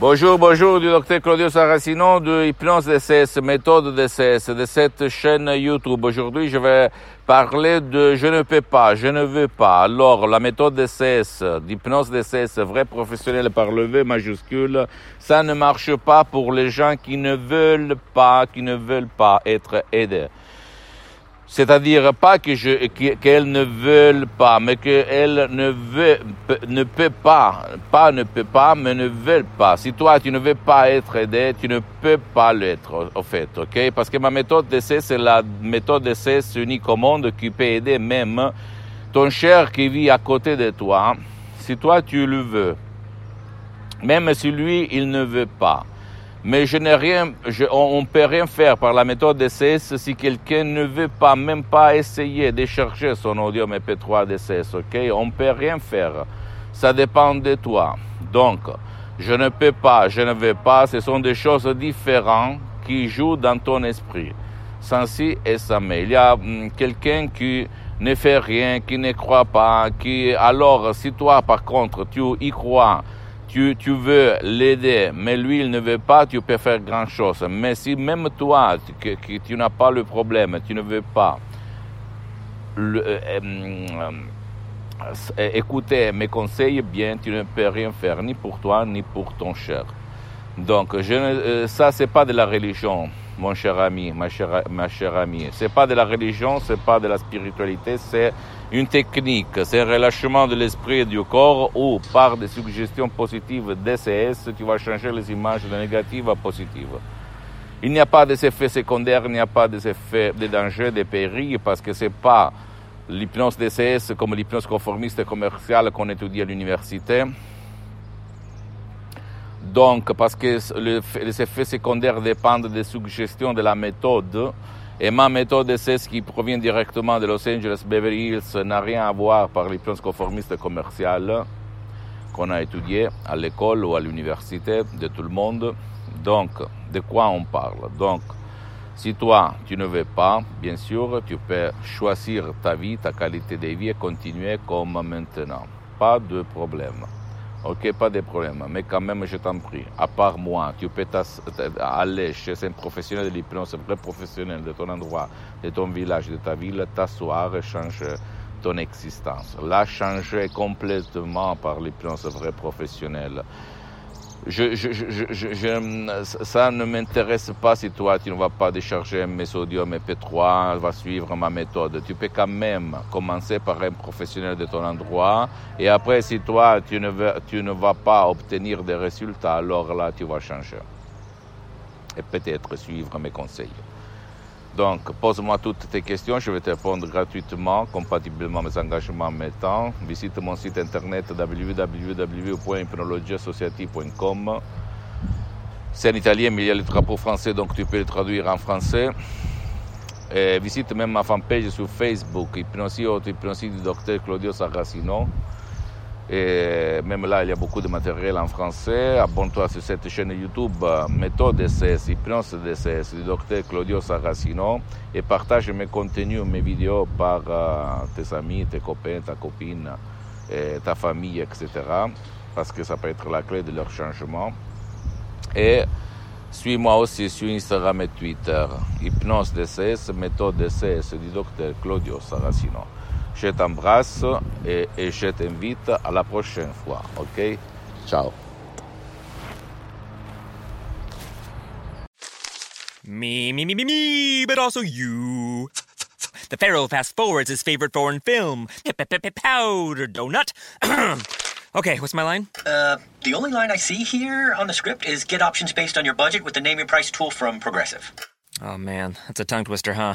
Bonjour, bonjour du docteur Claudio Saracino de Hypnose DCS, méthode DCS, de cette chaîne YouTube. Aujourd'hui, je vais parler de je ne peux pas, je ne veux pas. Alors, la méthode DCS, d'hypnose DCS, vrai professionnel par le V majuscule, ça ne marche pas pour les gens qui ne veulent pas, qui ne veulent pas être aidés. C'est-à-dire pas que je, qu'elles ne veulent pas, mais qu'elles ne veut, ne peut pas, pas ne peut pas, mais ne veulent pas. Si toi tu ne veux pas être aidé, tu ne peux pas l'être, au fait, ok? Parce que ma méthode d'essai, c'est la méthode d'essai monde qui peut aider même ton cher qui vit à côté de toi, si toi tu le veux. Même si lui, il ne veut pas. Mais je n'ai rien, on ne peut rien faire par la méthode DCS si quelqu'un ne veut pas, même pas essayer de chercher son audio MP3 DCS, ok? On ne peut rien faire. Ça dépend de toi. Donc, je ne peux pas, je ne veux pas, ce sont des choses différentes qui jouent dans ton esprit. Sans si et sans mais. Il y a hum, quelqu'un qui ne fait rien, qui ne croit pas, qui, alors, si toi, par contre, tu y crois, tu, tu veux l'aider, mais lui, il ne veut pas, tu peux faire grand chose. Mais si même toi, tu n'as pas le problème, tu ne veux pas le, euh, euh, écouter mes conseils, bien, tu ne peux rien faire, ni pour toi, ni pour ton cher. Donc, je ne, euh, ça, c'est pas de la religion, mon cher ami, ma chère, ma chère amie. Pas de la religion, c'est pas de la spiritualité, c'est une technique, c'est un relâchement de l'esprit et du corps où, par des suggestions positives DCS, tu vas changer les images de négatives à positives. Il n'y a pas d'effets secondaires, il n'y a pas d'effets de danger, de périls, parce que c'est pas l'hypnose DCS comme l'hypnose conformiste commerciale qu'on étudie à l'université. Donc, parce que les effets secondaires dépendent des suggestions de la méthode, et ma méthode DCS qui provient directement de Los Angeles, Beverly Hills, n'a rien à voir par l'hypnose conformiste commerciale qu'on a étudié à l'école ou à l'université de tout le monde. Donc, de quoi on parle? Donc, si toi, tu ne veux pas, bien sûr, tu peux choisir ta vie, ta qualité de vie et continuer comme maintenant. Pas de problème. Ok, pas de problème. Mais quand même, je t'en prie, à part moi, tu peux aller chez un professionnel de l'hypnose, un vrai professionnel de ton endroit, de ton village, de ta ville, t'asseoir et changer ton existence. La changer complètement par l'hypnose vrai professionnel je, je, je, je, ça ne m'intéresse pas si toi tu ne vas pas décharger mes audios MP3, va suivre ma méthode. Tu peux quand même commencer par un professionnel de ton endroit et après si toi tu ne, tu ne vas pas obtenir des résultats, alors là tu vas changer et peut-être suivre mes conseils. Donc, pose-moi toutes tes questions, je vais te répondre gratuitement, compatiblement à mes engagements mes temps. Visite mon site internet www.hypnologiassociative.com. C'est en italien, mais il y a le drapeau français, donc tu peux le traduire en français. Visite même ma fanpage sur Facebook, Hypnosie Hypnosie du docteur Claudio Saracino. Et même là, il y a beaucoup de matériel en français. Abonne-toi sur cette chaîne YouTube Méthode DCS, Hypnose DCS du docteur Claudio Saracino et partage mes contenus, mes vidéos par uh, tes amis, tes copains, ta copine, ta famille, etc. Parce que ça peut être la clé de leur changement. Et suis-moi aussi sur Instagram et Twitter. Hypnose DCS, Méthode DCS du docteur Claudio Saracino. Je t'embrasse et, et, je t'invite à la prochaine fois. OK? Ciao. Me, me, me, me, me, but also you. The Pharaoh fast forwards his favorite foreign film, Powder Donut. okay, what's my line? Uh, the only line I see here on the script is get options based on your budget with the name your price tool from Progressive. Oh man, that's a tongue twister, huh?